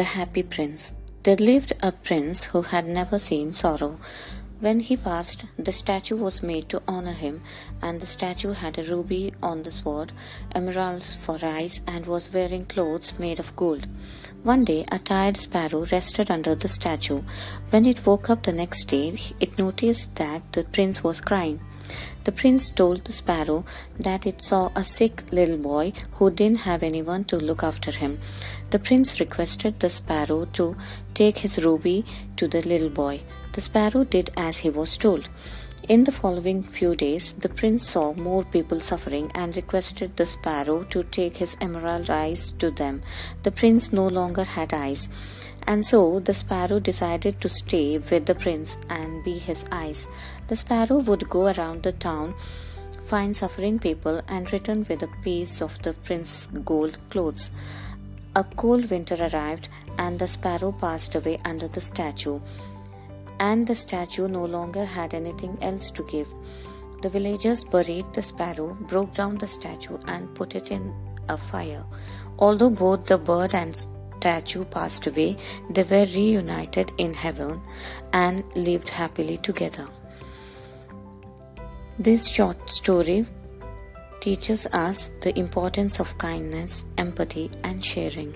The Happy Prince. There lived a prince who had never seen sorrow. When he passed, the statue was made to honor him, and the statue had a ruby on the sword, emeralds for eyes, and was wearing clothes made of gold. One day, a tired sparrow rested under the statue. When it woke up the next day, it noticed that the prince was crying. The prince told the sparrow that it saw a sick little boy who didn't have anyone to look after him. The prince requested the sparrow to take his ruby to the little boy. The sparrow did as he was told. In the following few days, the prince saw more people suffering and requested the sparrow to take his emerald eyes to them. The prince no longer had eyes, and so the sparrow decided to stay with the prince and be his eyes. The sparrow would go around the town, find suffering people, and return with a piece of the prince's gold clothes. A cold winter arrived, and the sparrow passed away under the statue and the statue no longer had anything else to give. The villagers buried the sparrow, broke down the statue, and put it in a fire. Although both the bird and statue passed away, they were reunited in heaven and lived happily together. This short story teaches us the importance of kindness, empathy, and sharing.